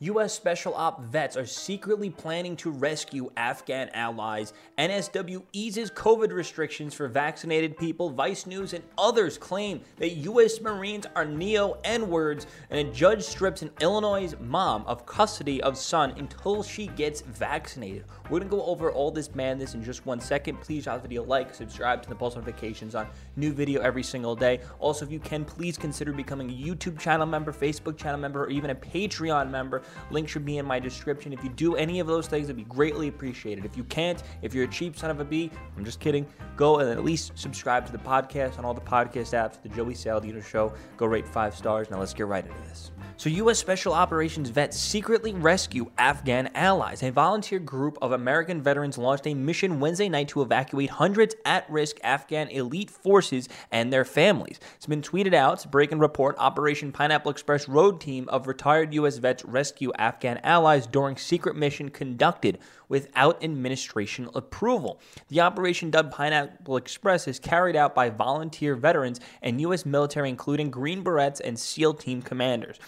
U.S. Special Op vets are secretly planning to rescue Afghan allies. NSW eases COVID restrictions for vaccinated people. Vice News and others claim that U.S. Marines are neo N words, and a judge strips an Illinois mom of custody of son until she gets vaccinated. We're gonna go over all this madness in just one second. Please drop the video like, subscribe to the post notifications on new video every single day. Also, if you can, please consider becoming a YouTube channel member, Facebook channel member, or even a Patreon member. Link should be in my description. If you do any of those things, it'd be greatly appreciated. If you can't, if you're a cheap son of a bee, I'm just kidding. Go and at least subscribe to the podcast on all the podcast apps, the Joey Saladino Show. Go rate five stars. Now let's get right into this. So, U.S. Special Operations vets secretly rescue Afghan allies. A volunteer group of American veterans launched a mission Wednesday night to evacuate hundreds at risk Afghan elite forces and their families. It's been tweeted out. Break and report Operation Pineapple Express road team of retired U.S. vets rescue Afghan allies during secret mission conducted without administration approval. The operation dubbed Pineapple Express is carried out by volunteer veterans and U.S. military, including Green Berets and SEAL team commanders.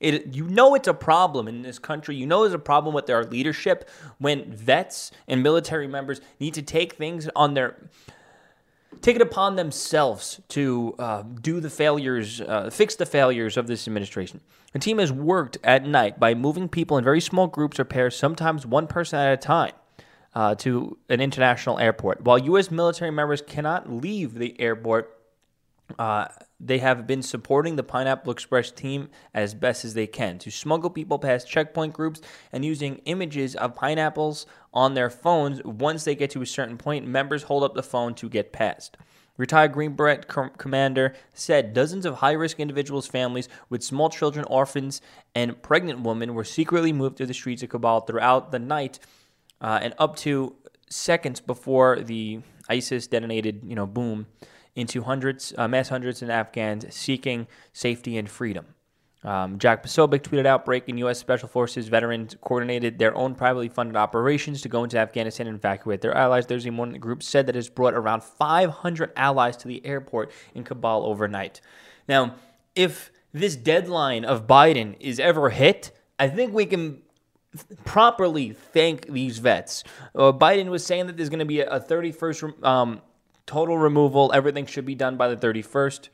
It, you know it's a problem in this country. You know there's a problem with our leadership when vets and military members need to take things on their take it upon themselves to uh, do the failures, uh, fix the failures of this administration. The team has worked at night by moving people in very small groups or pairs, sometimes one person at a time. Uh, to an international airport. While U.S. military members cannot leave the airport, uh, they have been supporting the Pineapple Express team as best as they can to smuggle people past checkpoint groups and using images of pineapples on their phones. Once they get to a certain point, members hold up the phone to get past. Retired Green Beret com- commander said dozens of high risk individuals' families with small children, orphans, and pregnant women were secretly moved through the streets of Kabul throughout the night uh, and up to seconds before the ISIS detonated, you know, boom into hundreds, uh, mass hundreds of Afghans seeking safety and freedom. Um, Jack Posobiec tweeted out breaking U.S. Special Forces veterans coordinated their own privately funded operations to go into Afghanistan and evacuate their allies. There's a one group said that has brought around 500 allies to the airport in Kabul overnight. Now, if this deadline of Biden is ever hit, I think we can properly thank these vets. Uh, Biden was saying that there's going to be a, 31st um, total removal. Everything should be done by the 31st.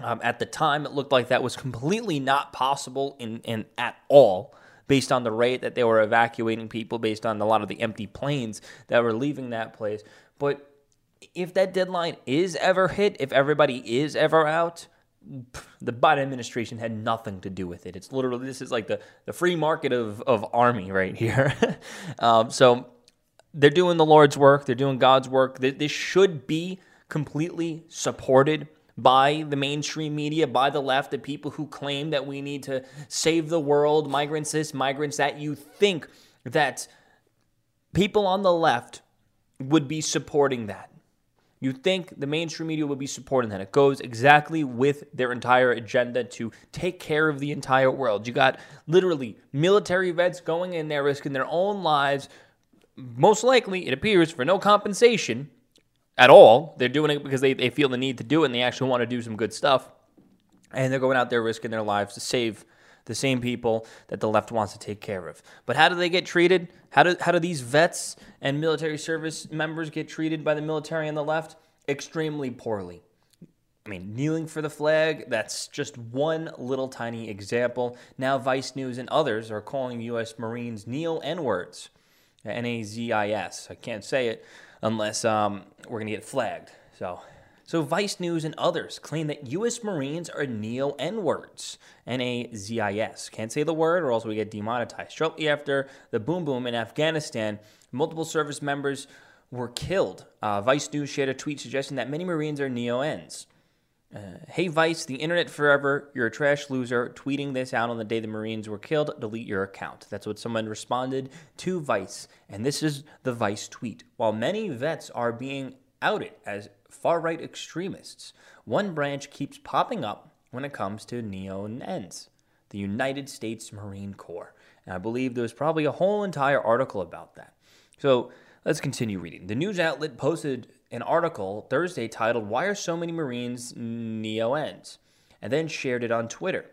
Um, at the time, it looked like that was completely not possible in, in at all, based on the rate that they were evacuating people, based on a lot of the empty planes that were leaving that place. But if that deadline is ever hit, if everybody is ever out, the Biden administration had nothing to do with it. It's literally this is like the, the free market of, of army right here. um, so they're doing the Lord's work, they're doing God's work. This should be completely supported by the mainstream media, by the left, the people who claim that we need to save the world, migrants this, migrants that. You think that people on the left would be supporting that. You think the mainstream media would be supporting that. It goes exactly with their entire agenda to take care of the entire world. You got literally military vets going in there risking their own lives most likely, it appears, for no compensation at all. They're doing it because they, they feel the need to do it and they actually want to do some good stuff. And they're going out there risking their lives to save the same people that the left wants to take care of. But how do they get treated? How do, how do these vets and military service members get treated by the military and the left? Extremely poorly. I mean, kneeling for the flag, that's just one little tiny example. Now, Vice News and others are calling U.S. Marines neo N words. N A Z I S. I can't say it unless um, we're going to get flagged. So, so Vice News and others claim that U.S. Marines are neo N words. N A Z I S. Can't say the word or else we get demonetized. Shortly after the boom boom in Afghanistan, multiple service members were killed. Uh, Vice News shared a tweet suggesting that many Marines are neo Ns. Uh, hey Vice, the internet forever. You're a trash loser. Tweeting this out on the day the Marines were killed. Delete your account. That's what someone responded to Vice. And this is the Vice tweet. While many vets are being outed as far right extremists, one branch keeps popping up when it comes to neo Ns the United States Marine Corps. And I believe there was probably a whole entire article about that. So let's continue reading. The news outlet posted an article Thursday titled, Why Are So Many Marines Neo Ns? and then shared it on Twitter.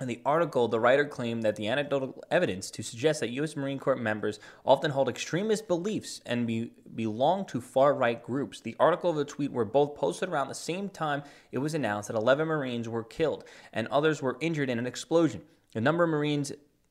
In the article, the writer claimed that the anecdotal evidence to suggest that U.S. Marine Corps members often hold extremist beliefs and be, belong to far right groups. The article and the tweet were both posted around the same time it was announced that 11 Marines were killed and others were injured in an explosion. The number of Marines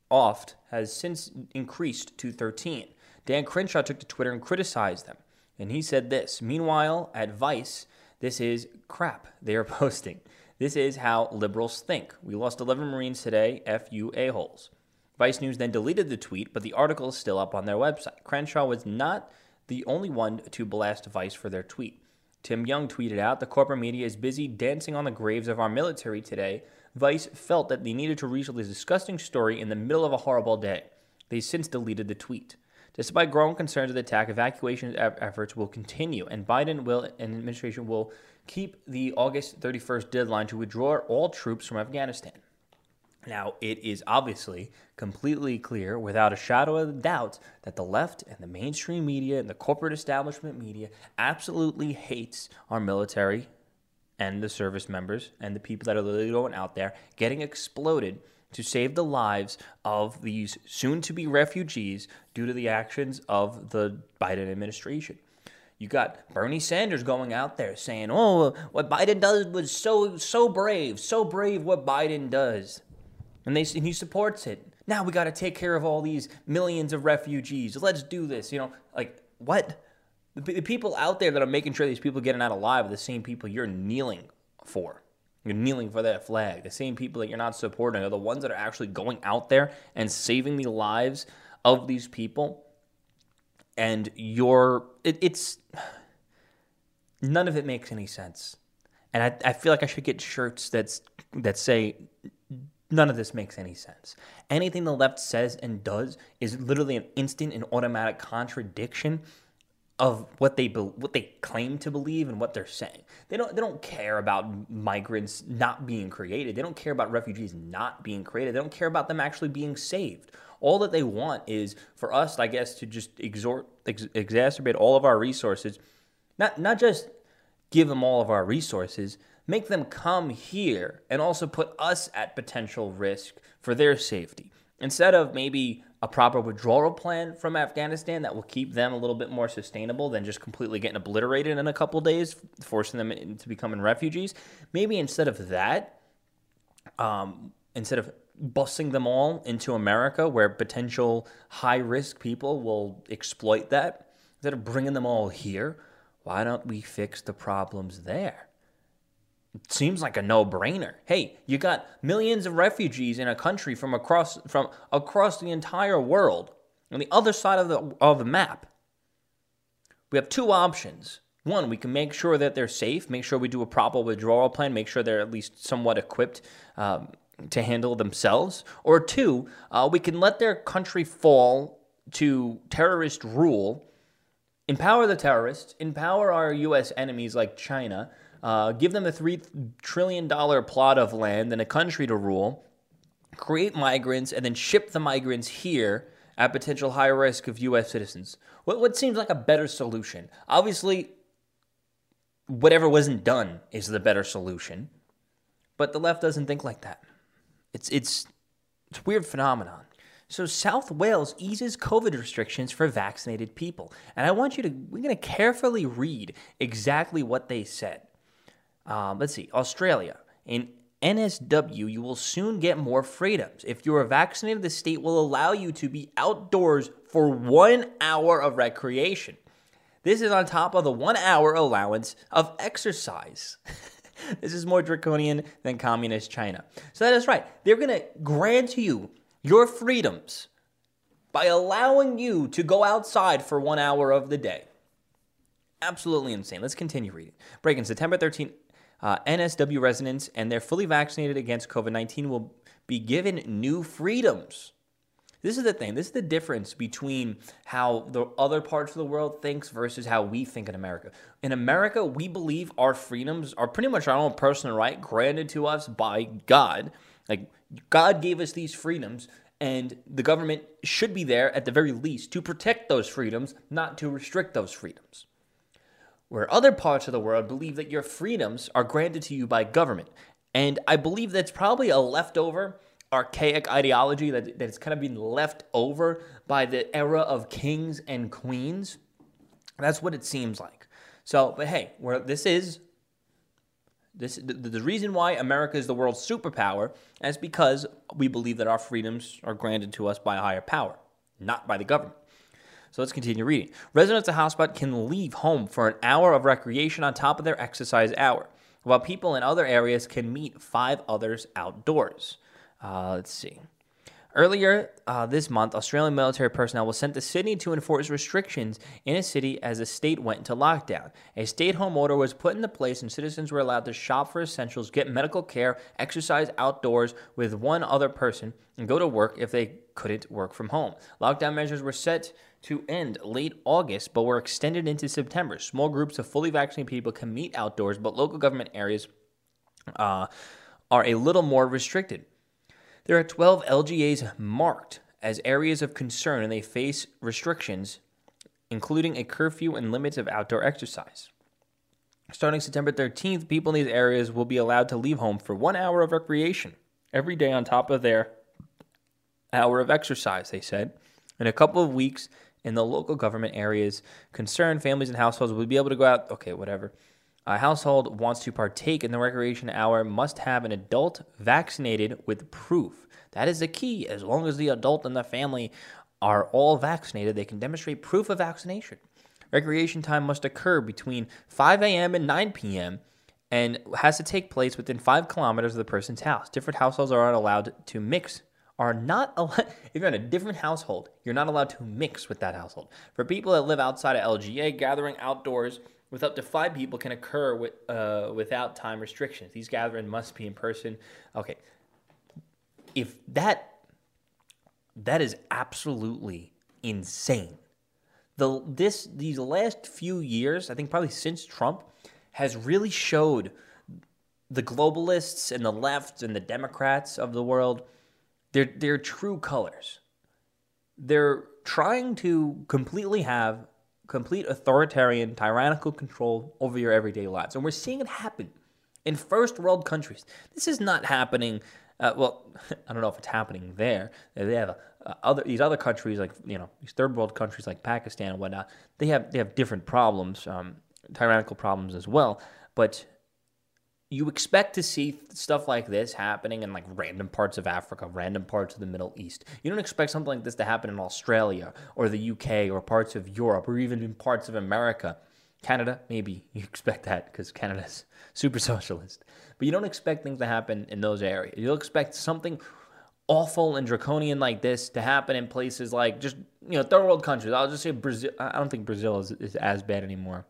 oft has since increased to 13. Dan Crenshaw took to Twitter and criticized them. And he said this Meanwhile, at Vice, this is crap they are posting. This is how liberals think. We lost 11 Marines today, F you a-holes. Vice News then deleted the tweet, but the article is still up on their website. Crenshaw was not the only one to blast Vice for their tweet. Tim Young tweeted out The corporate media is busy dancing on the graves of our military today. Vice felt that they needed to resell this disgusting story in the middle of a horrible day. They since deleted the tweet. Despite growing concerns of the attack, evacuation efforts will continue, and Biden will and administration will keep the August 31st deadline to withdraw all troops from Afghanistan. Now, it is obviously completely clear, without a shadow of a doubt, that the left and the mainstream media and the corporate establishment media absolutely hates our military and the service members and the people that are literally going out there getting exploded to save the lives of these soon to be refugees due to the actions of the Biden administration. You got Bernie Sanders going out there saying, "Oh, what Biden does was so so brave, so brave what Biden does," and they and he supports it. Now we got to take care of all these millions of refugees. Let's do this. You know, like what? The, people out there that are making sure these people getting out alive are the same people you're kneeling for. You're kneeling for that flag. The same people that you're not supporting are the ones that are actually going out there and saving the lives of these people. And you're, it, it's, none of it makes any sense. And I, I feel like I should get shirts that's, that say, none of this makes any sense. Anything the left says and does is literally an instant and automatic contradiction of what they be, what they claim to believe and what they're saying. They don't they don't care about migrants not being created. They don't care about refugees not being created. They don't care about them actually being saved. All that they want is for us, I guess, to just exhort ex- exacerbate all of our resources, not not just give them all of our resources, make them come here and also put us at potential risk for their safety. Instead of maybe a proper withdrawal plan from Afghanistan that will keep them a little bit more sustainable than just completely getting obliterated in a couple days, forcing them into becoming refugees. Maybe instead of that, um, instead of busing them all into America where potential high risk people will exploit that, instead of bringing them all here, why don't we fix the problems there? Seems like a no-brainer. Hey, you got millions of refugees in a country from across from across the entire world on the other side of the of the map. We have two options. One, we can make sure that they're safe, make sure we do a proper withdrawal plan, make sure they're at least somewhat equipped um, to handle themselves. Or two, uh, we can let their country fall to terrorist rule, empower the terrorists, empower our U.S. enemies like China, uh, give them a $3 trillion plot of land and a country to rule, create migrants, and then ship the migrants here at potential high risk of U.S. citizens. What, what seems like a better solution? Obviously, whatever wasn't done is the better solution, but the left doesn't think like that. It's, it's, it's a weird phenomenon. So South Wales eases COVID restrictions for vaccinated people. And I want you to, we're going to carefully read exactly what they said. Um, let's see, Australia. In NSW, you will soon get more freedoms. If you are vaccinated, the state will allow you to be outdoors for one hour of recreation. This is on top of the one hour allowance of exercise. this is more draconian than communist China. So that is right. They're going to grant you your freedoms by allowing you to go outside for one hour of the day. Absolutely insane. Let's continue reading. Breaking September 13th, uh, NSW residents and they're fully vaccinated against COVID 19 will be given new freedoms. This is the thing. This is the difference between how the other parts of the world thinks versus how we think in America. In America, we believe our freedoms are pretty much our own personal right granted to us by God. Like God gave us these freedoms and the government should be there at the very least to protect those freedoms, not to restrict those freedoms where other parts of the world believe that your freedoms are granted to you by government. And I believe that's probably a leftover archaic ideology that that's kind of been left over by the era of kings and queens. That's what it seems like. So, but hey, where this is this the, the reason why America is the world's superpower is because we believe that our freedoms are granted to us by a higher power, not by the government. So let's continue reading. Residents of hotspot can leave home for an hour of recreation on top of their exercise hour, while people in other areas can meet five others outdoors. Uh, let's see. Earlier uh, this month, Australian military personnel was sent to Sydney to enforce restrictions in a city as the state went into lockdown. A stay at home order was put into place, and citizens were allowed to shop for essentials, get medical care, exercise outdoors with one other person, and go to work if they couldn't work from home. Lockdown measures were set to end late August, but were extended into September. Small groups of fully vaccinated people can meet outdoors, but local government areas uh, are a little more restricted. There are 12 LGAs marked as areas of concern and they face restrictions, including a curfew and limits of outdoor exercise. Starting September 13th, people in these areas will be allowed to leave home for one hour of recreation every day on top of their hour of exercise, they said. In a couple of weeks, in the local government areas concerned, families and households will be able to go out, okay, whatever. A household wants to partake in the recreation hour must have an adult vaccinated with proof. That is the key. As long as the adult and the family are all vaccinated, they can demonstrate proof of vaccination. Recreation time must occur between 5 a.m. and 9 p.m. and has to take place within five kilometers of the person's house. Different households are allowed to mix. Are not allowed. If you're in a different household, you're not allowed to mix with that household. For people that live outside of LGA, gathering outdoors with up to five people can occur with, uh, without time restrictions. These gatherings must be in person. Okay, if that that is absolutely insane. The this these last few years, I think probably since Trump, has really showed the globalists and the left and the Democrats of the world their their true colors. They're trying to completely have complete authoritarian, tyrannical control over your everyday lives. And we're seeing it happen in first world countries. This is not happening. Uh, well, I don't know if it's happening there. They have uh, other these other countries like you know these third world countries like Pakistan and whatnot. They have they have different problems, um, tyrannical problems as well. But you expect to see stuff like this happening in like random parts of Africa, random parts of the Middle East. You don't expect something like this to happen in Australia or the UK or parts of Europe or even in parts of America. Canada, maybe you expect that because Canada's super socialist. But you don't expect things to happen in those areas. You'll expect something awful and draconian like this to happen in places like just, you know, third world countries. I'll just say Brazil. I don't think Brazil is, is as bad anymore.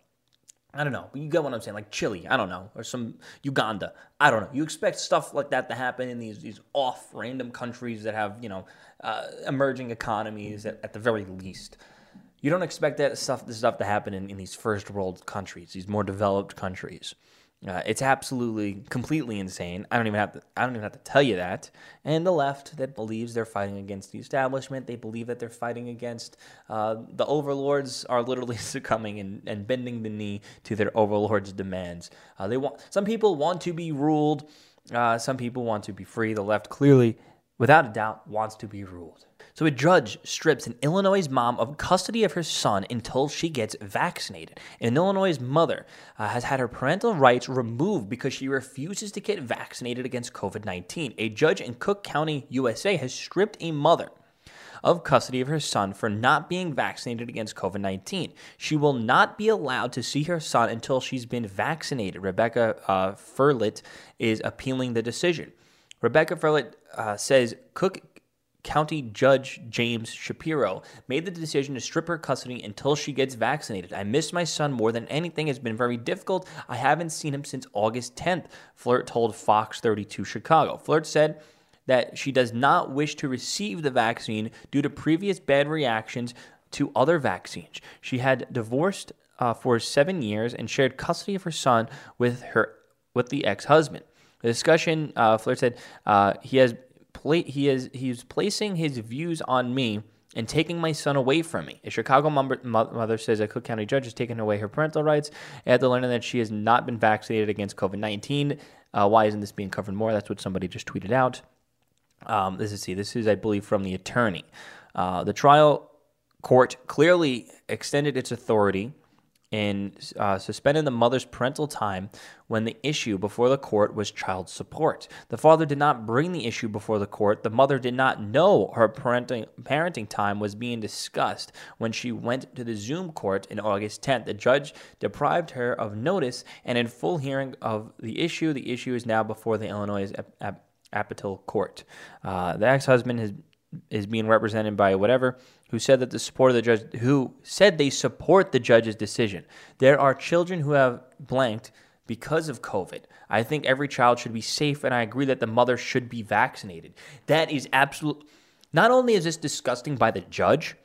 I don't know. But you get what I'm saying? Like Chile, I don't know, or some Uganda, I don't know. You expect stuff like that to happen in these these off random countries that have you know uh, emerging economies at, at the very least. You don't expect that stuff this stuff to happen in, in these first world countries, these more developed countries. Uh, it's absolutely, completely insane. I don't even have to. I don't even have to tell you that. And the left that believes they're fighting against the establishment, they believe that they're fighting against uh, the overlords are literally succumbing and, and bending the knee to their overlords' demands. Uh, they want some people want to be ruled. Uh, some people want to be free. The left clearly, without a doubt, wants to be ruled. So a judge strips an Illinois mom of custody of her son until she gets vaccinated. An Illinois mother uh, has had her parental rights removed because she refuses to get vaccinated against COVID 19. A judge in Cook County, USA, has stripped a mother of custody of her son for not being vaccinated against COVID 19. She will not be allowed to see her son until she's been vaccinated. Rebecca uh, Firlit is appealing the decision. Rebecca Firlit uh, says Cook County Judge James Shapiro made the decision to strip her custody until she gets vaccinated. I miss my son more than anything. It's been very difficult. I haven't seen him since August 10th, Firlit told Fox 32 Chicago. Firlit said that she does not wish to receive the vaccine due to previous bad reactions to other vaccines. She had divorced uh, for seven years and shared custody of her son with her with the ex-husband. The discussion, uh, Firlit said, uh, he has pla- he is he's placing his views on me and taking my son away from me. A Chicago mother says a Cook County judge has taken away her parental rights after learning that she has not been vaccinated against COVID 19. Uh, why isn't this being covered more? That's what somebody just tweeted out. Um, this is see, this is I believe from the attorney. Uh, the trial court clearly extended its authority and uh, suspended the mother's parental time when the issue before the court was child support. The father did not bring the issue before the court. The mother did not know her parenting, parenting time was being discussed when she went to the Zoom court in August 10th. The judge deprived her of notice and in full hearing of the issue. The issue is now before the Illinois Appellate Court. Uh, the ex-husband has is being represented by whatever who said that the support of the judge who said they support the judge's decision. There are children who have blanked because of COVID. I think every child should be safe and I agree that the mother should be vaccinated. That is absolute not only is this disgusting by the judge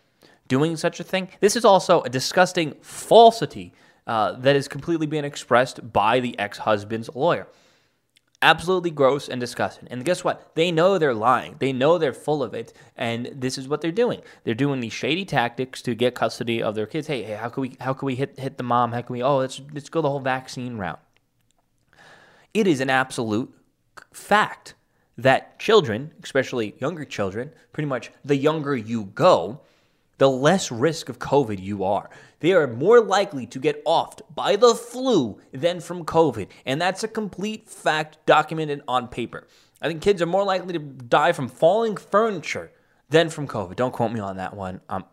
doing such a thing, this is also a disgusting falsity uh, that is completely being expressed by the ex-husband's lawyer absolutely gross and disgusting. And guess what? They know they're lying. They know they're full of it, and this is what they're doing. They're doing these shady tactics to get custody of their kids. Hey, hey, how can we how can we hit hit the mom? How can we? Oh, let's let's go the whole vaccine route. It is an absolute fact that children, especially younger children, pretty much the younger you go, the less risk of COVID you are. They are more likely to get offed by the flu than from COVID. And that's a complete fact documented on paper. I think kids are more likely to die from falling furniture than from COVID. Don't quote me on that one. Um,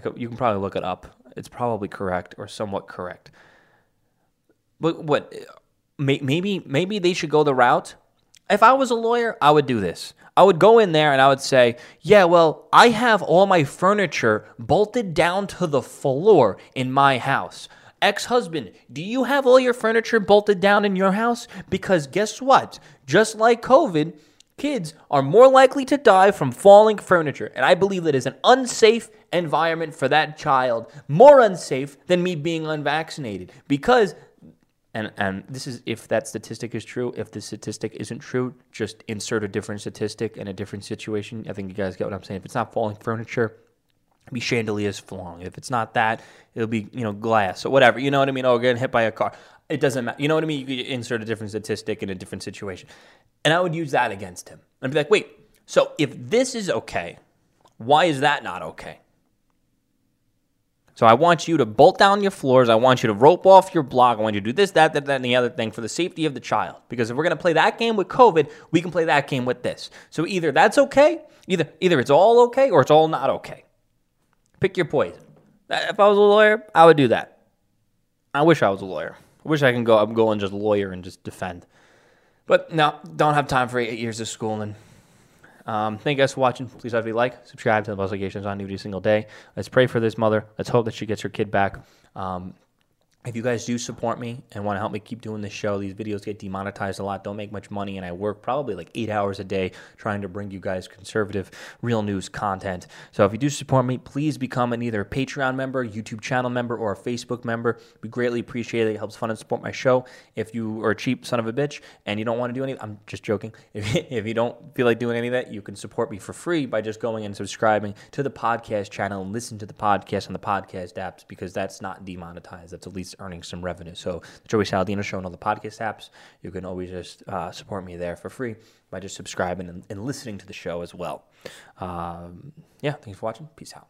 could, you can probably look it up. It's probably correct or somewhat correct. But what? Maybe maybe they should go the route. If I was a lawyer, I would do this. I would go in there and I would say, Yeah, well, I have all my furniture bolted down to the floor in my house. Ex husband, do you have all your furniture bolted down in your house? Because guess what? Just like COVID, kids are more likely to die from falling furniture. And I believe that is an unsafe environment for that child, more unsafe than me being unvaccinated. Because and and this is if that statistic is true. If the statistic isn't true, just insert a different statistic in a different situation. I think you guys get what I'm saying. If it's not falling furniture, be chandeliers falling. If it's not that, it'll be you know glass or whatever. You know what I mean? Oh, getting hit by a car. It doesn't matter. You know what I mean? You could insert a different statistic in a different situation, and I would use that against him. I'd be like, wait. So if this is okay, why is that not okay? So I want you to bolt down your floors. I want you to rope off your block. I want you to do this, that, that, that, and the other thing for the safety of the child. Because if we're going to play that game with COVID, we can play that game with this. So either that's okay, either either it's all okay or it's all not okay. Pick your poison. Uh, if I was a lawyer, I would do that. I wish I was a lawyer. I wish I can go. I'm going just lawyer and just defend. But no, don't have time for eight years of school and um, thank you guys for watching. Please have a like, subscribe to the notifications on every single day. Let's pray for this mother. Let's hope that she gets her kid back. Um, if you guys do support me and want to help me keep doing this show, these videos get demonetized a lot, don't make much money, and I work probably like eight hours a day trying to bring you guys conservative, real news content. So if you do support me, please become an either a Patreon member, YouTube channel member, or a Facebook member. We greatly appreciate it. It helps fund and support my show. If you are a cheap son of a bitch and you don't want to do anything, I'm just joking. If, if you don't feel like doing any of that, you can support me for free by just going and subscribing to the podcast channel and listen to the podcast on the podcast apps because that's not demonetized. That's at least earning some revenue. So the Joey Saladino Show and all the podcast apps, you can always just uh, support me there for free by just subscribing and, and listening to the show as well. Um, yeah, thanks for watching. Peace out.